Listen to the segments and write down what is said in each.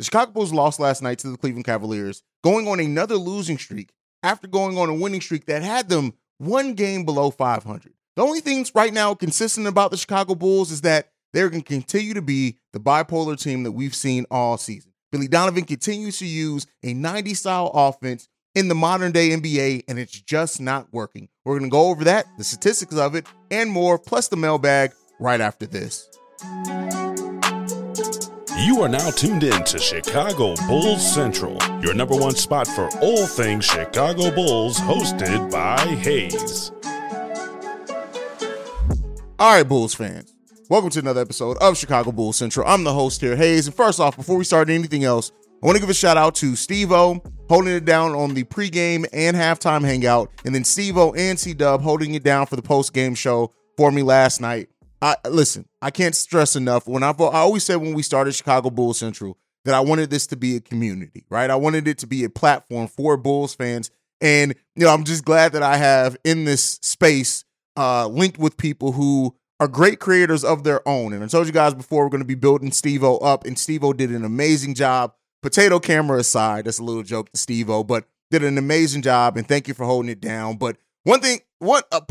The Chicago Bulls lost last night to the Cleveland Cavaliers, going on another losing streak after going on a winning streak that had them one game below 500. The only things right now consistent about the Chicago Bulls is that they're going to continue to be the bipolar team that we've seen all season. Billy Donovan continues to use a 90 style offense in the modern day NBA, and it's just not working. We're going to go over that, the statistics of it, and more, plus the mailbag right after this. You are now tuned in to Chicago Bulls Central, your number one spot for all things Chicago Bulls, hosted by Hayes. All right, Bulls fans, welcome to another episode of Chicago Bulls Central. I'm the host here, Hayes. And first off, before we start anything else, I want to give a shout out to Steve O holding it down on the pregame and halftime hangout, and then Steve O and C Dub holding it down for the post-game show for me last night. I listen, I can't stress enough. When I, I always said when we started Chicago Bulls Central that I wanted this to be a community, right? I wanted it to be a platform for Bulls fans. And you know, I'm just glad that I have in this space uh linked with people who are great creators of their own. And I told you guys before we're going to be building Steve O up, and Steve O did an amazing job. Potato camera aside, that's a little joke to Steve O, but did an amazing job. And thank you for holding it down. But one thing, what a,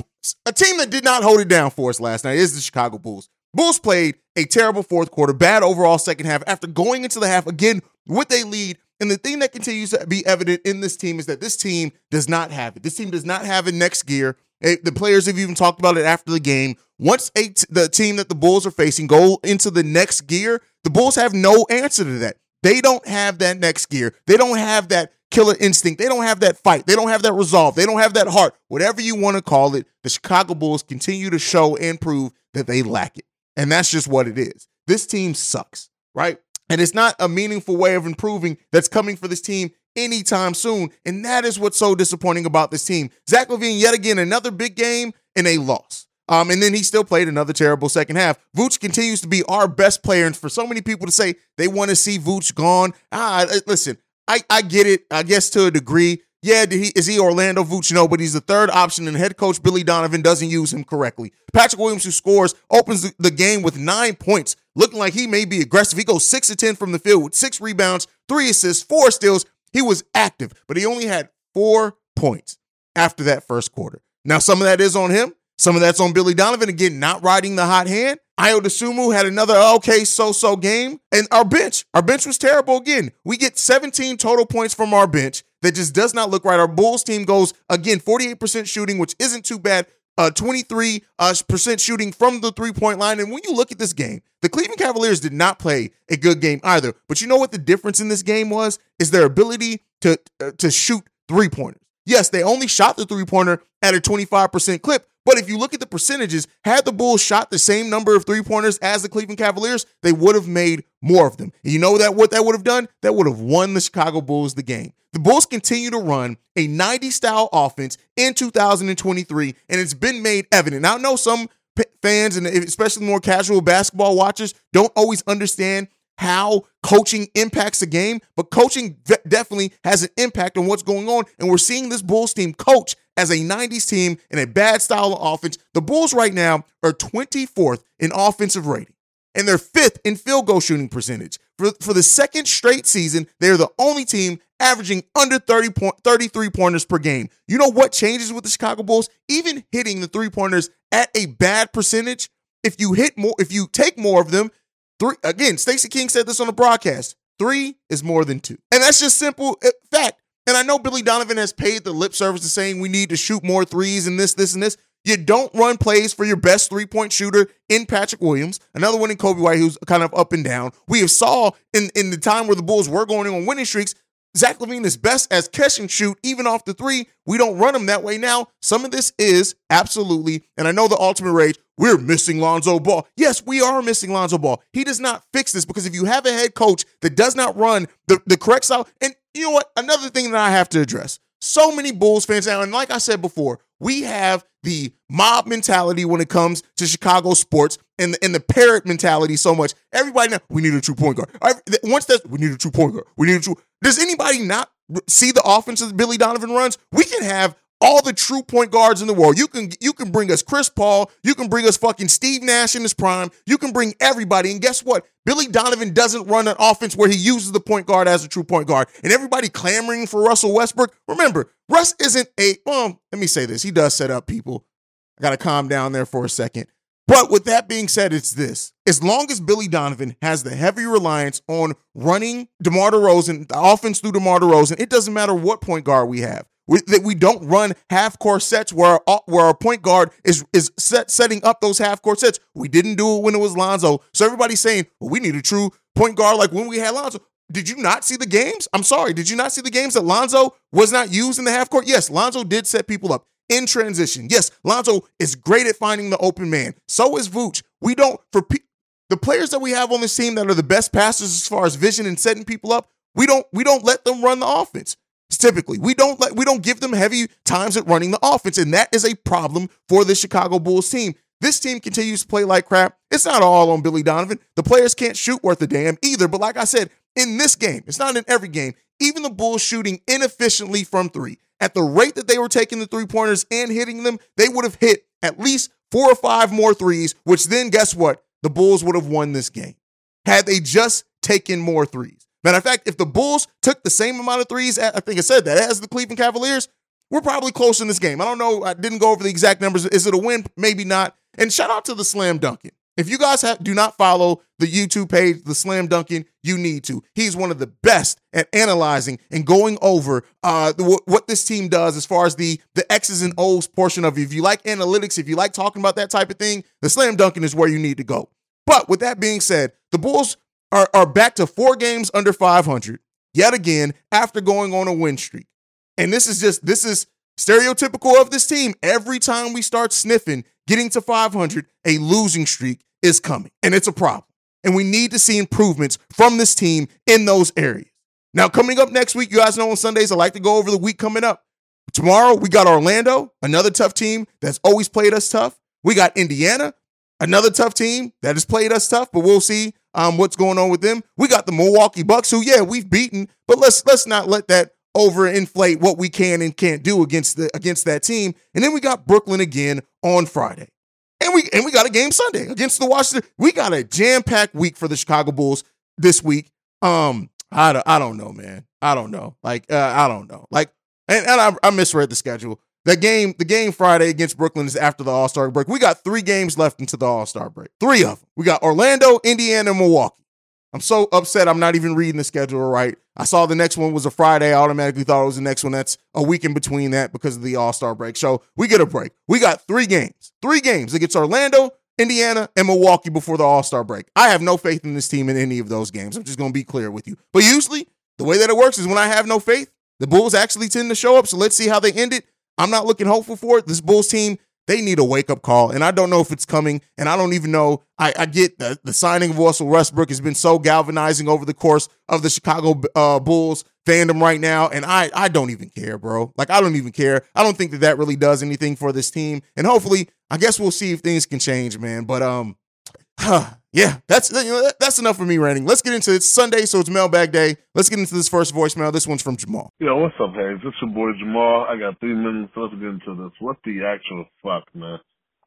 a team that did not hold it down for us last night is the Chicago Bulls. Bulls played a terrible fourth quarter, bad overall second half after going into the half again with a lead. And the thing that continues to be evident in this team is that this team does not have it. This team does not have it next gear. The players have even talked about it after the game. Once a the team that the Bulls are facing go into the next gear, the Bulls have no answer to that. They don't have that next gear. They don't have that killer instinct. They don't have that fight. They don't have that resolve. They don't have that heart. Whatever you want to call it, the Chicago Bulls continue to show and prove that they lack it. And that's just what it is. This team sucks, right? And it's not a meaningful way of improving that's coming for this team anytime soon. And that is what's so disappointing about this team. Zach LaVine, yet again, another big game and a loss. Um, and then he still played another terrible second half. Vooch continues to be our best player. And for so many people to say they want to see Vooch gone, ah, listen, I, I get it, I guess to a degree. Yeah, he, is he Orlando Vooch? No, but he's the third option, and head coach Billy Donovan doesn't use him correctly. Patrick Williams, who scores, opens the, game with nine points, looking like he may be aggressive. He goes six to ten from the field with six rebounds, three assists, four steals. He was active, but he only had four points after that first quarter. Now, some of that is on him. Some of that's on Billy Donovan again, not riding the hot hand. Ayo Dosunmu had another okay so-so game. And our bench, our bench was terrible again. We get 17 total points from our bench that just does not look right. Our Bulls team goes again 48% shooting, which isn't too bad. Uh, 23% uh, shooting from the three point line. And when you look at this game, the Cleveland Cavaliers did not play a good game either. But you know what the difference in this game was? Is their ability to uh, to shoot three pointers. Yes, they only shot the three pointer at a 25% clip, but if you look at the percentages, had the Bulls shot the same number of three pointers as the Cleveland Cavaliers, they would have made more of them. And you know that what that would have done? That would have won the Chicago Bulls the game. The Bulls continue to run a 90 style offense in 2023, and it's been made evident. Now, I know some fans and especially more casual basketball watchers don't always understand how coaching impacts a game, but coaching definitely has an impact on what's going on. And we're seeing this Bulls team coach as a 90s team in a bad style of offense. The Bulls right now are 24th in offensive rating, and they're fifth in field goal shooting percentage. For, for the second straight season, they're the only team averaging under 30 point, 33 pointers per game. You know what changes with the Chicago Bulls? Even hitting the three pointers at a bad percentage, if you hit more, if you take more of them, Three again, Stacey King said this on the broadcast. Three is more than two. And that's just simple uh, fact. And I know Billy Donovan has paid the lip service to saying we need to shoot more threes and this, this, and this. You don't run plays for your best three point shooter in Patrick Williams, another one in Coby White, who's kind of up and down. We have saw in, in the time where the Bulls were going on winning streaks, Zach LaVine is best as catch and shoot, even off the three. We don't run him that way now. Some of this is absolutely, and I know the ultimate rage, we're missing Lonzo Ball. Yes, we are missing Lonzo Ball. He does not fix this because if you have a head coach that does not run the, the correct style, and you know what? Another thing that I have to address so many Bulls fans now, and like I said before, we have the mob mentality when it comes to Chicago sports and the, and the parrot mentality so much. Everybody now, we need a true point guard. Once that's, we need a true point guard. We need a true. Does anybody not see the offense that Billy Donovan runs? We can have all the true point guards in the world. You can you can bring us Chris Paul, you can bring us fucking Steve Nash in his prime, you can bring everybody. And guess what? Billy Donovan doesn't run an offense where he uses the point guard as a true point guard. And everybody clamoring for Russell Westbrook. Remember, Russ isn't a well, let me say this. He does set up people. I gotta calm down there for a second. But with that being said, it's this. As long as Billy Donovan has the heavy reliance on running DeMar DeRozan, the offense through DeMar DeRozan, it doesn't matter what point guard we have. We, that we don't run half court sets where our, uh, where our point guard is is set, setting up those half court sets. We didn't do it when it was Lonzo. So everybody's saying, well, we need a true point guard like when we had Lonzo. Did you not see the games? I'm sorry. Did you not see the games that Lonzo was not used in the half court? Yes, Lonzo did set people up in transition. Yes, Lonzo is great at finding the open man. So is Vooch. We don't for pe- the players that we have on this team that are the best passers as far as vision and setting people up. We don't we don't let them run the offense. Typically, we don't let we don't give them heavy times at running the offense, and that is a problem for the Chicago Bulls team. This team continues to play like crap. It's not all on Billy Donovan. The players can't shoot worth a damn either. But like I said, in this game, it's not in every game. Even the Bulls shooting inefficiently from three. At the rate that they were taking the three pointers and hitting them, they would have hit at least four or five more threes, which then guess what? The Bulls would have won this game had they just taken more threes. Matter of fact, if the Bulls took the same amount of threes, I think I said that, as the Cleveland Cavaliers, we're probably close in this game. I don't know. I didn't go over the exact numbers. Is it a win? Maybe not. And shout out to the Slam Dunking. If you guys have, do not follow the YouTube page, the Slam Dunking, you need to. He's one of the best at analyzing and going over uh, the, what this team does as far as the the X's and O's portion of it. If you like analytics, if you like talking about that type of thing, the Slam Dunking is where you need to go. But with that being said, the Bulls are, are back to four games under 500 yet again after going on a win streak. And this is just, this is stereotypical of this team. Every time we start sniffing getting to 500, a losing streak is coming. And it's a problem. And we need to see improvements from this team in those areas. Now, coming up next week, you guys know on Sundays, I like to go over the week coming up. Tomorrow, we got Orlando, another tough team that's always played us tough. We got Indiana, another tough team that has played us tough, but we'll see um, what's going on with them. We got the Milwaukee Bucks, who yeah we've beaten, but let's let's not let that overinflate what we can and can't do against the against that team. And then we got Brooklyn again on Friday, and we and we got a game Sunday against the Washington. We got a jam packed week for the Chicago Bulls this week. Um, I don't, I don't know, man. I don't know. Like uh, I don't know. Like and, and I, I misread the schedule. The game, the game Friday against Brooklyn is after the All Star break. We got three games left into the All Star break. Three of them. We got Orlando, Indiana, and Milwaukee. I'm so upset. I'm not even reading the schedule right. I saw the next one was a Friday. I automatically thought it was the next one. That's a week in between that because of the All Star break. So we get a break. We got three games. Three games against Orlando, Indiana, and Milwaukee before the All Star break. I have no faith in this team in any of those games. I'm just going to be clear with you. But usually, the way that it works is when I have no faith, the Bulls actually tend to show up. So let's see how they end it. I'm not looking hopeful for it. This Bulls team, they need a wake up call, and I don't know if it's coming. And I don't even know. I, I get the, the signing of Russell Westbrook has been so galvanizing over the course of the Chicago uh, Bulls fandom right now, and I I don't even care, bro. Like I don't even care. I don't think that that really does anything for this team. And hopefully, I guess we'll see if things can change, man. But um, huh, yeah, that's that's enough for me ranting. Let's get into it. It's Sunday, so it's mailbag day. Let's get into this first voicemail. This one's from Jamal. Yo, what's up, Hayes? It's your boy Jamal. I got three minutes. Let's get into this. What the actual fuck, man?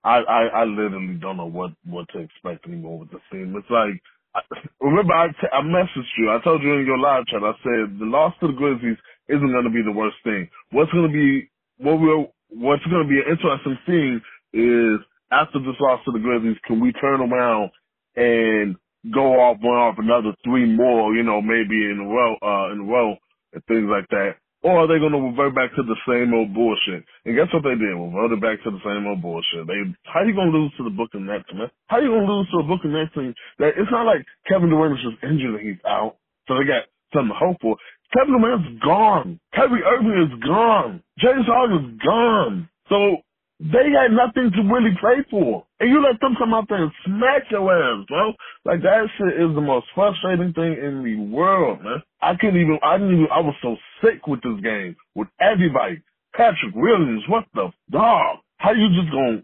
I, I, I literally don't know what, what to expect anymore with the team. It's like, I, remember I, t- I messaged you. I told you in your live chat, I said the loss to the Grizzlies isn't going to be the worst thing. What's going to be, what we're, what's going to be an interesting thing is after this loss to the Grizzlies, can we turn around and go off one off another three more, you know, maybe in a row, uh, in a row and things like that. Or are they going to revert back to the same old bullshit? And guess what they did? Reverted back to the same old bullshit. They, how you going to lose to the Brooklyn Nets, man? How you going to lose to a Brooklyn Nets team that it's not like Kevin Durant is just injured and he's out. So they got something to hope for. Kevin Durant's gone. Kyrie Irving is gone. James Harden is gone. So they had nothing to really play for. And you let them come out there and smack your ass, bro. Like that shit is the most frustrating thing in the world, man. I couldn't even, I didn't even, I was so sick with this game, with everybody. Patrick Williams, what the dog? How you just gonna,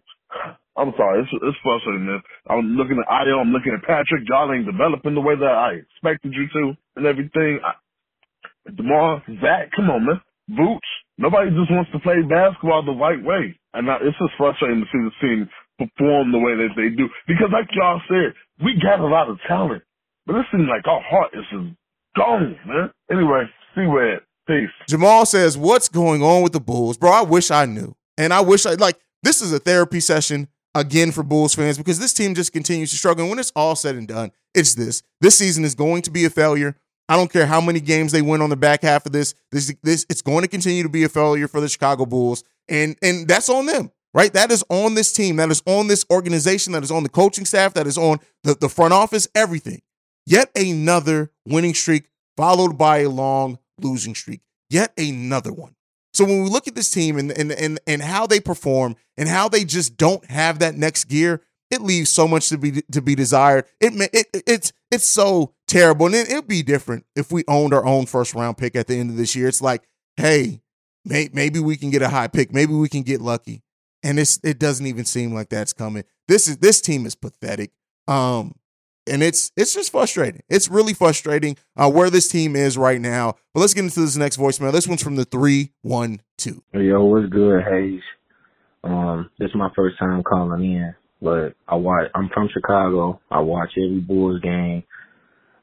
I'm sorry, it's, it's frustrating, man. I'm looking at Ayo, I'm looking at Patrick. Y'all ain't developing the way that I expected you to and everything. I, DeMar, Zach, come on, man. Boots. Nobody just wants to play basketball the right way. And it's just frustrating to see the team perform the way that they do. Because like y'all said, we got a lot of talent. But it seems like our heart is just gone, man. Anyway, see where Peace. Jamal says, What's going on with the Bulls? Bro, I wish I knew. And I wish I like this is a therapy session again for Bulls fans because this team just continues to struggle. And when it's all said and done, it's this. This season is going to be a failure. I don't care how many games they win on the back half of this. This this it's going to continue to be a failure for the Chicago Bulls, and and that's on them, right? That is on this team, that is on this organization, that is on the coaching staff, that is on the, the front office, everything. Yet another winning streak followed by a long losing streak. Yet another one. So when we look at this team and and and, and how they perform and how they just don't have that next gear, it leaves so much to be to be desired. It, it it's it's so terrible, and it, it'd be different if we owned our own first round pick at the end of this year. It's like, hey, may, maybe we can get a high pick, maybe we can get lucky, and it's it doesn't even seem like that's coming. This is this team is pathetic, um, and it's it's just frustrating. It's really frustrating uh, where this team is right now. But let's get into this next voicemail. This one's from the three one two. Yo, what's good, Hayes? Um, this is my first time calling in. But I watch. I'm from Chicago. I watch every Bulls game.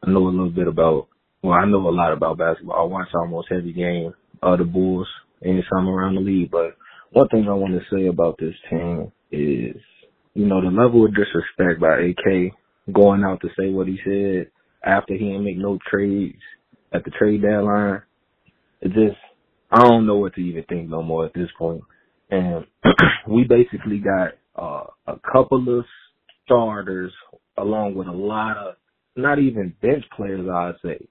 I know a little bit about. Well, I know a lot about basketball. I watch almost every game of the Bulls anytime around the league. But one thing I want to say about this team is, you know, the level of disrespect by AK going out to say what he said after he didn't make no trades at the trade deadline. It just, I don't know what to even think no more at this point. And we basically got uh, a couple of starters along with a lot of not even bench players I'd say.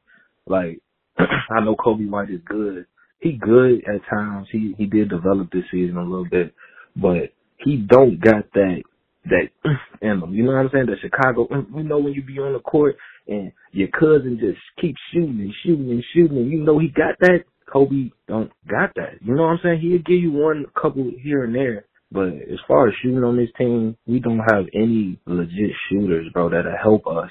Like I know Coby White is good. He good at times. He he did develop this season a little bit, but he don't got that that in him. You know what I'm saying? The Chicago you know when you be on the court and your cousin just keeps shooting and shooting and shooting and you know he got that. Coby don't got that. You know what I'm saying? He'll give you one couple here and there, but as far as shooting on this team, we don't have any legit shooters, bro, that'll help us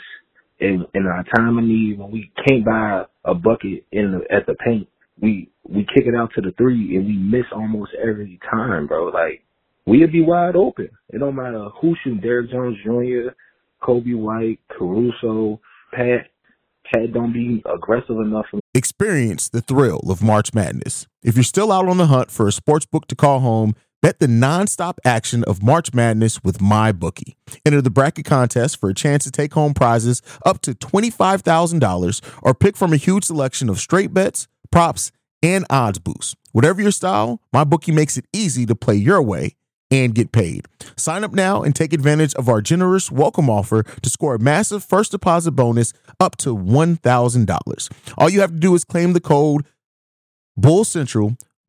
in in our time of need when we can't buy a bucket in the at the paint. We we kick it out to the three and we miss almost every time, bro. Like we'll be wide open. It don't matter who shoot Derrick Jones Jr., Coby White, Caruso, Pat. Pat don't be aggressive enough. Experience the thrill of March Madness. If you're still out on the hunt for a sports book to call home Bet the nonstop action of March Madness with MyBookie. Enter the bracket contest for a chance to take home prizes up to $25,000 or pick from a huge selection of straight bets, props, and odds boosts. Whatever your style, MyBookie makes it easy to play your way and get paid. Sign up now and take advantage of our generous welcome offer to score a massive first deposit bonus up to $1,000. All you have to do is claim the code Bull Central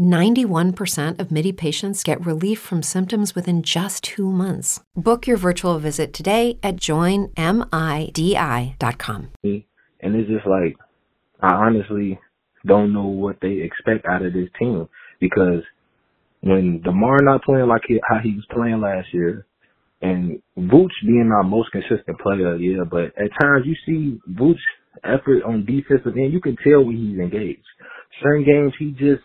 91% of MIDI patients get relief from symptoms within just two months. Book your virtual visit today at joinmidi.com. And it's just like, I honestly don't know what they expect out of this team because when DeMar not playing like he, how he was playing last year, and Vooch being our most consistent player, yeah, but at times you see Vooch effort on defensive end, you can tell when he's engaged. Certain games he just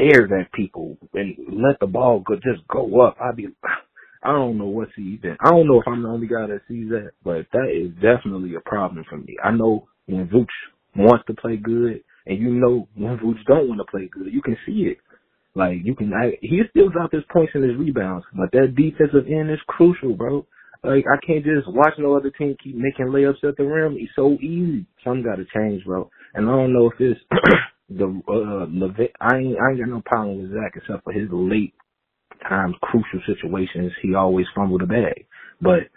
stares at people and let the ball go just go up. I'd be I don't know what's even. I don't know if I'm the only guy that sees that, but that is definitely a problem for me. I know when Vooch wants to play good, and you know when Vooch don't want to play good. You can see it. Like you can, I, he still dropped his points and his rebounds, but that defensive end is crucial, bro. Like I can't just watch no other team keep making layups at the rim. It's so easy. Something got to change, bro. And I don't know if it's the uh, Levit. I ain't I ain't got no problem with Zach except for his late times crucial situations. He always fumbled the bag. But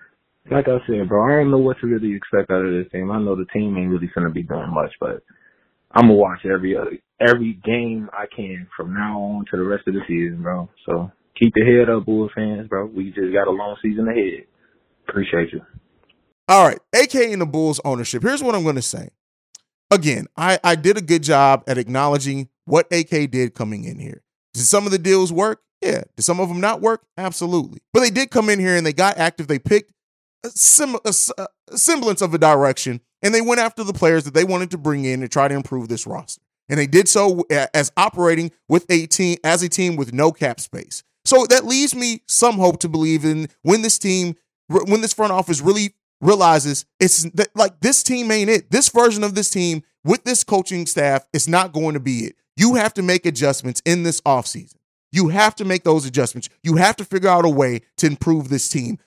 like I said, bro, I don't know what to really expect out of this team. I know the team ain't really gonna be doing much, but I'm gonna watch every other, every game I can from now on to the rest of the season, bro. So keep your head up, Bulls fans, bro. We just got a long season ahead. Appreciate you. All right, AK and the Bulls ownership. Here's what I'm to say. Again, I, I did a good job at acknowledging what AK did coming in here. Did some of the deals work? Yeah. Did some of them not work? Absolutely. But they did come in here and they got active. They picked a, sim- a, a semblance of a direction and they went after the players that they wanted to bring in to try to improve this roster. And they did so as operating with a team as a team with no cap space. So that leaves me some hope to believe in when this team, when this front office really realizes it's like this team ain't it. This version of this team with this coaching staff is not going to be it. You have to make adjustments in this offseason. You have to make those adjustments. You have to figure out a way to improve this team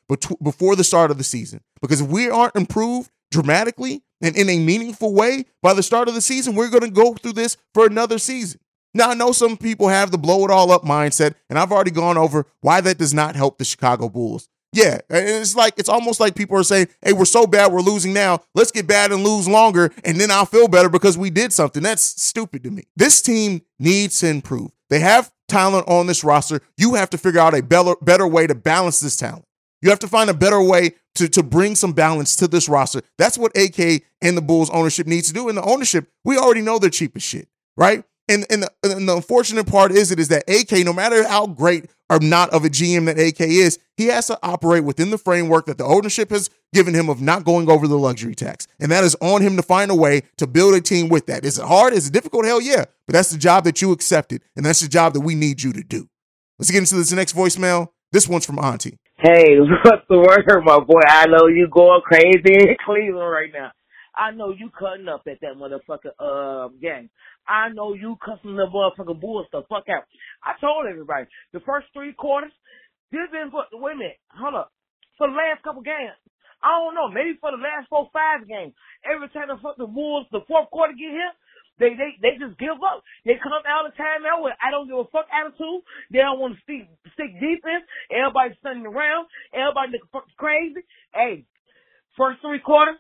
before the start of the season. Because if we aren't improved dramatically, and in a meaningful way by the start of the season, we're going to go through this for another season. Now, I know some people have the blow it all up mindset, and I've already gone over why that does not help the Chicago Bulls. Yeah, and it's like it's almost like people are saying, "Hey, we're so bad, we're losing now. Let's get bad and lose longer, and then I'll feel better because we did something." That's stupid to me. This team needs to improve. They have talent on this roster. You have to figure out a better better way to balance this talent. You have to find a better way to, to bring some balance to this roster. That's what AK and the Bulls ownership needs to do. And the ownership, we already know they're cheap as shit, right? And, and, the, and the unfortunate part is it is that AK, no matter how great or not of a GM that AK is, he has to operate within the framework that the ownership has given him of not going over the luxury tax. And that is on him to find a way to build a team with that. Is it hard? Is it difficult? Hell yeah. But that's the job that you accepted. And that's the job that we need you to do. Let's get into this next voicemail. This one's from Auntie. Hey, what's the word, my boy? I know you going crazy in Cleveland right now. I know you cutting up at that motherfucker uh game. I know you cussing the motherfucking Bulls the fuck out. I told everybody the first three quarters. This been for wait a minute, hold up. For the last couple games, I don't know, maybe for the last four five games. Every time the fuck the Bulls the fourth quarter get here, they they they just give up. They come out of timeout with I don't give a fuck attitude. They don't want to stick stick defense. Everybody standing around. Everybody looking fucking crazy. Hey, first three quarters,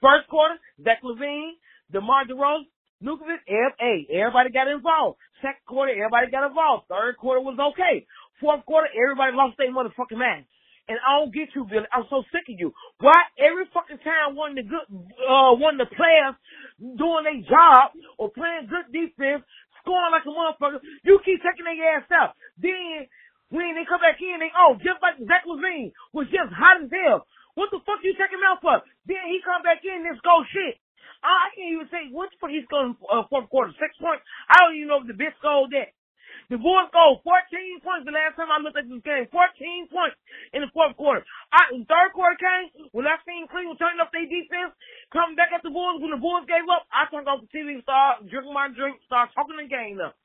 first quarter, Zach LaVine, DeMar DeRozan, Vucevic, hey, everybody got involved. Second quarter, everybody got involved. Third quarter was okay. Fourth quarter, everybody lost their motherfucking mind and I don't get you, Billy. I'm so sick of you. Why every fucking time one of the good, uh, one of the players doing their job or playing good defense, scoring like a motherfucker, you keep taking their ass out. Then when they come back in, they oh, just like Zach LaVine was just hot as hell. What the fuck you taking him out for? Then he come back in and go shit. I can't even say what the fuck he's going uh, fourth quarter six points. I don't even know if the bitch scored that. The Bulls go 14 points the last time I looked at this game. 14 points in the fourth quarter. I, in third quarter came, when I seen Cleveland turning up their defense, coming back at the Bulls, when the Bulls gave up, I turned off the TV, started drinking my drink, started talking the game up.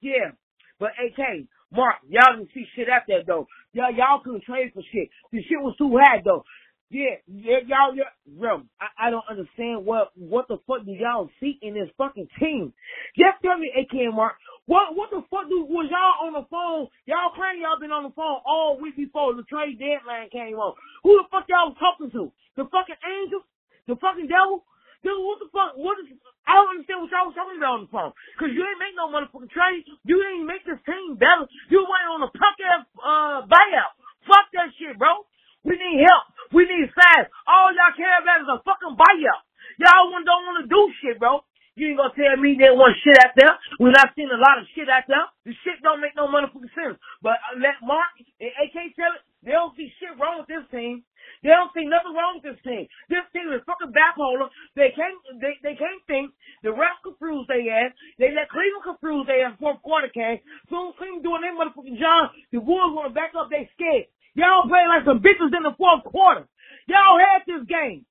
Yeah. But AK, Mark, y'all didn't see shit out there though. Y'all, y'all couldn't trade for shit. The shit was too high though. Yeah, yeah, y'all, bro, I, I don't understand what, what the fuck do y'all see in this fucking team. Just tell me, AK Mark, what what the fuck do was y'all on the phone? Y'all claim y'all been on the phone all week before the trade deadline came on. Who the fuck y'all was talking to? The fucking angels? The fucking devil? Dude, what the fuck? What is? I don't understand what y'all was talking about on the phone. Cause you ain't make no motherfucking trade. You ain't make this team better. You went on a punk ass uh buyout. Fuck that shit, bro. We need help. We need size. All y'all care about is a fucking buyout. Y'all don't want to do shit, bro. You ain't gonna tell me there was shit out there when I've seen a lot of shit out there. The shit don't make no motherfucking sense. But uh, let Mark and AK tell it, they don't see shit wrong with this team. They don't see nothing wrong with this team. This team is fucking bipolar. They can't, they, they can't think. The refs confuse they ass. They let Cleveland confuse they ass fourth quarter came. Soon Cleveland doing their motherfucking job, the Wolves want to back up, they scared. Y'all play like some bitches in the fourth quarter. Y'all had this game.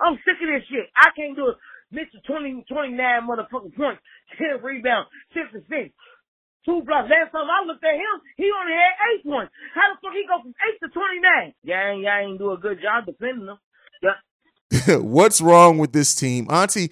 I'm sick of this shit. I can't do it. Mr. 20, 29 motherfucking points, 10 rebounds, 6 assists, two blocks. Last time I looked at him, he only had 8 points. How the fuck he go from 8 to 29? Yeah, y'all ain't do a good job defending him. Yeah. What's wrong with this team? Auntie,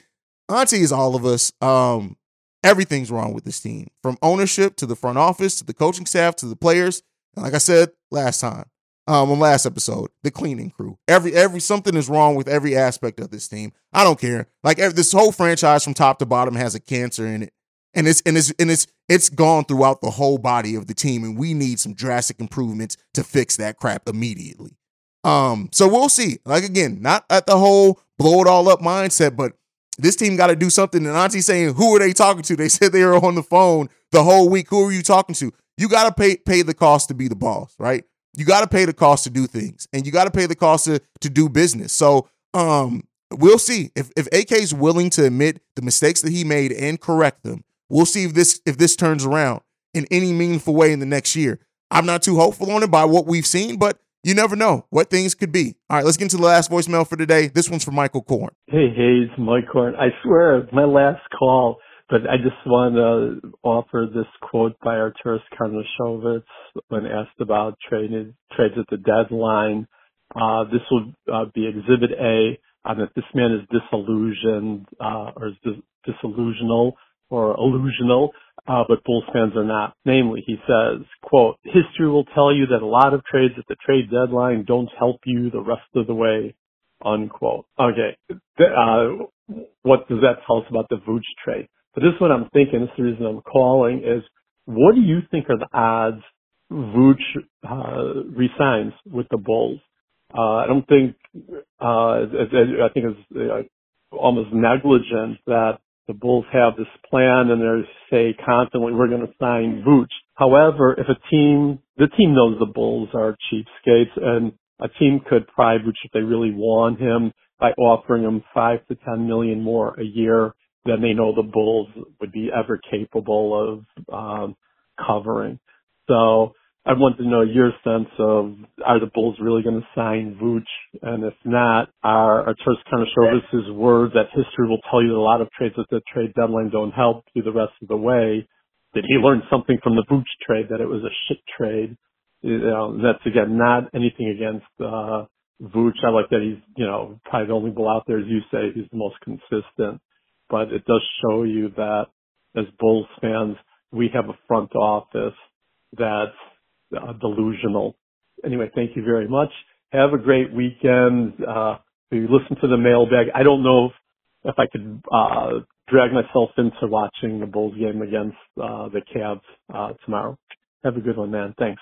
Auntie is all of us. Um, everything's wrong with this team. From ownership to the front office to the coaching staff to the players. And like I said last time, um, on last episode, the cleaning crew. Every every something is wrong with every aspect of this team. I don't care. Like every, this whole franchise from top to bottom has a cancer in it, and it's and it's and it's it's gone throughout the whole body of the team, and we need some drastic improvements to fix that crap immediately. Um, so we'll see. Like again, not at the whole blow it all up mindset, but this team got to do something. And Auntie saying, who are they talking to? They said they were on the phone the whole week. Who are you talking to? You got to pay pay the cost to be the boss, right? you got to pay the cost to do things and you got to pay the cost to, to do business. So um, we'll see if, if AK is willing to admit the mistakes that he made and correct them. We'll see if this if this turns around in any meaningful way in the next year. I'm not too hopeful on it by what we've seen, but you never know what things could be. All right, let's get into the last voicemail for today. This one's from Michael Korn. Hey, Hayes, Mike Korn. I swear, my last call but I just want to offer this quote by Arturas Karnisovas when asked about trade, trades at the deadline. Uh, this will uh, be Exhibit A on that this man is disillusioned uh, or is dis- disillusional or illusional, uh, but Bulls fans are not. Namely, he says, quote, history will tell you that a lot of trades at the trade deadline don't help you the rest of the way, unquote. Okay. Uh, what does that tell us about the Vooch trade? But this is what I'm thinking. This is the reason I'm calling is what do you think are the odds Vooch uh, resigns with the Bulls? Uh, I don't think, uh, I think it's uh, almost negligent that the Bulls have this plan and they say constantly we're going to sign Vooch. However, if a team, the team knows the Bulls are cheapskates and a team could pry Vooch if they really want him by offering him five to ten million more a year than they know the Bulls would be ever capable of um, covering. So I want to know your sense of are the Bulls really going to sign Vooch, and if not, our are Arturas Karnisovas' words that history will tell you that a lot of trades at the trade deadline don't help you the rest of the way. Did he learn something from the Vooch trade that it was a shit trade? You know, that's again not anything against uh, Vooch. I like that he's you know probably the only bull out there, as you say, he's the most consistent but it does show you that as Bulls fans, we have a front office that's uh, delusional. Anyway, thank you very much. Have a great weekend. Uh, you listen to the mailbag. I don't know if, if I could uh, drag myself into watching the Bulls game against uh, the Cavs uh, tomorrow. Have a good one, man. Thanks.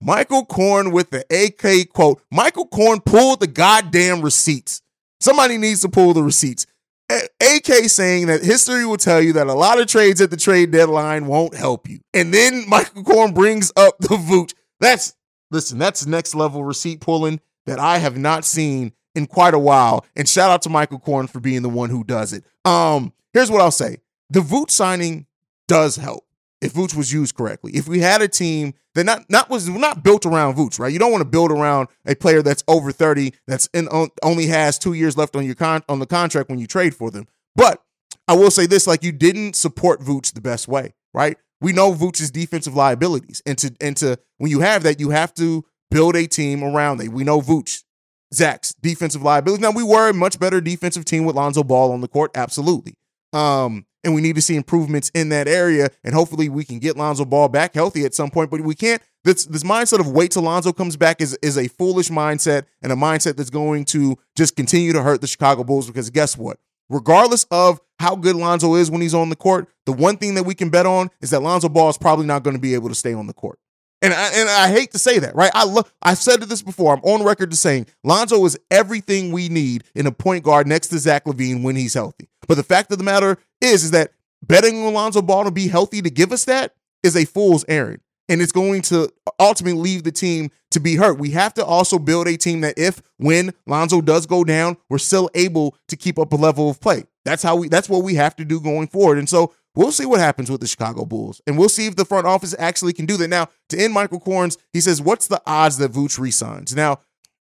Michael Korn with the AK quote. Michael Korn pulled the goddamn receipts. Somebody needs to pull the receipts. AK saying that history will tell you that a lot of trades at the trade deadline won't help you. And then Michael Korn brings up the Vooch. That's listen, that's next level receipt pulling that I have not seen in quite a while. And shout out to Michael Korn for being the one who does it. Um, here's what I'll say. The Vooch signing does help if Vooch was used correctly. If we had a team that not not was not built around Vooch, right? You don't want to build around a player that's over 30 that's in only has 2 years left on your con on the contract when you trade for them. But I will say this like you didn't support Vooch the best way, right? We know Vooch's defensive liabilities. And to and to when you have that, you have to build a team around it. We know Vooch, Zach's defensive liabilities. Now we were a much better defensive team with Lonzo Ball on the court, absolutely. Um, and we need to see improvements in that area. And hopefully we can get Lonzo Ball back healthy at some point. But we can't. This this mindset of wait till Lonzo comes back is is a foolish mindset and a mindset that's going to just continue to hurt the Chicago Bulls. Because guess what? Regardless of how good Lonzo is when he's on the court, the one thing that we can bet on is that Lonzo Ball is probably not going to be able to stay on the court. And I, and I hate to say that, right? I love. I've said this before. I'm on record to saying Lonzo is everything we need in a point guard next to Zach LaVine when he's healthy. But the fact of the matter is, is that betting on Lonzo Ball to be healthy to give us that is a fool's errand. And it's going to ultimately leave the team to be hurt. We have to also build a team that if when Lonzo does go down, we're still able to keep up a level of play. That's how we that's what we have to do going forward. And so we'll see what happens with the Chicago Bulls. And we'll see if the front office actually can do that. Now, to end Michael Korn's, he says, What's the odds that Vooch resigns? Now,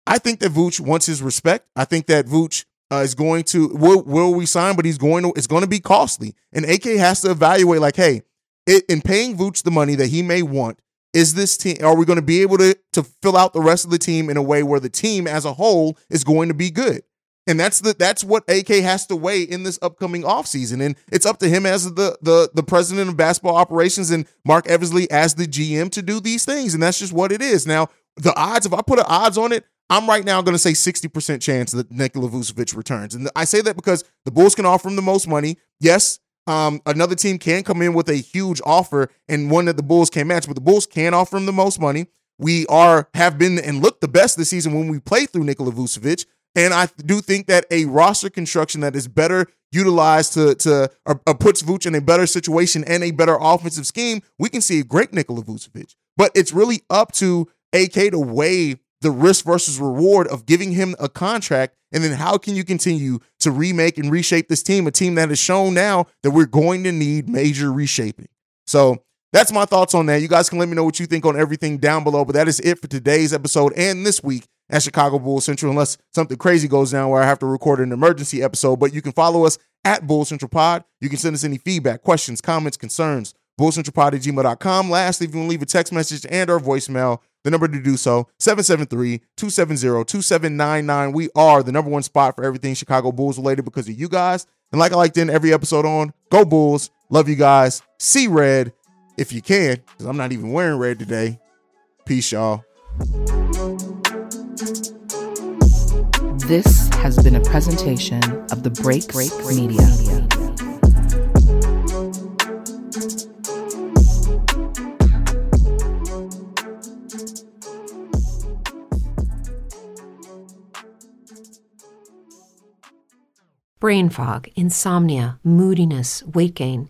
I think that Vooch wants his respect. I think that Vooch uh, is going to will will resign, but he's going to it's going to be costly. And AK has to evaluate like, hey, it, in paying Vooch the money that he may want, is this team are we going to be able to to fill out the rest of the team in a way where the team as a whole is going to be good? And that's the that's what AK has to weigh in this upcoming offseason. And it's up to him as the the the president of basketball operations and Marc Eversley as the GM to do these things. And that's just what it is. Now, the odds, if I put an odds on it, I'm right now going to say 60% chance that Nikola Vucevic returns. And I say that because the Bulls can offer him the most money. Yes, um, another team can come in with a huge offer and one that the Bulls can't match, but the Bulls can offer him the most money. We are have been and looked the best this season when we play through Nikola Vucevic. And I do think that a roster construction that is better utilized to to or, or puts Vooch in a better situation and a better offensive scheme, we can see a great Nikola Vucevic. But it's really up to AK to weigh the risk versus reward of giving him a contract. And then how can you continue to remake and reshape this team, a team that has shown now that we're going to need major reshaping. So that's my thoughts on that. You guys can let me know what you think on everything down below. But that is it for today's episode and this week at Chicago Bulls Central, unless something crazy goes down where I have to record an emergency episode. But you can follow us at Bull Central Pod. You can send us any feedback, questions, comments, concerns, bullcentralpod at gmail.com. Lastly, if you want to leave a text message and or voicemail, the number to do so, 773-270-2799. We are the number one spot for everything Chicago Bulls related because of you guys. And like I like to end every episode on, go Bulls. Love you guys. See red if you can, because I'm not even wearing red today. Peace, y'all. This has been a presentation of the Break Break Media. Brain fog, insomnia, moodiness, weight gain.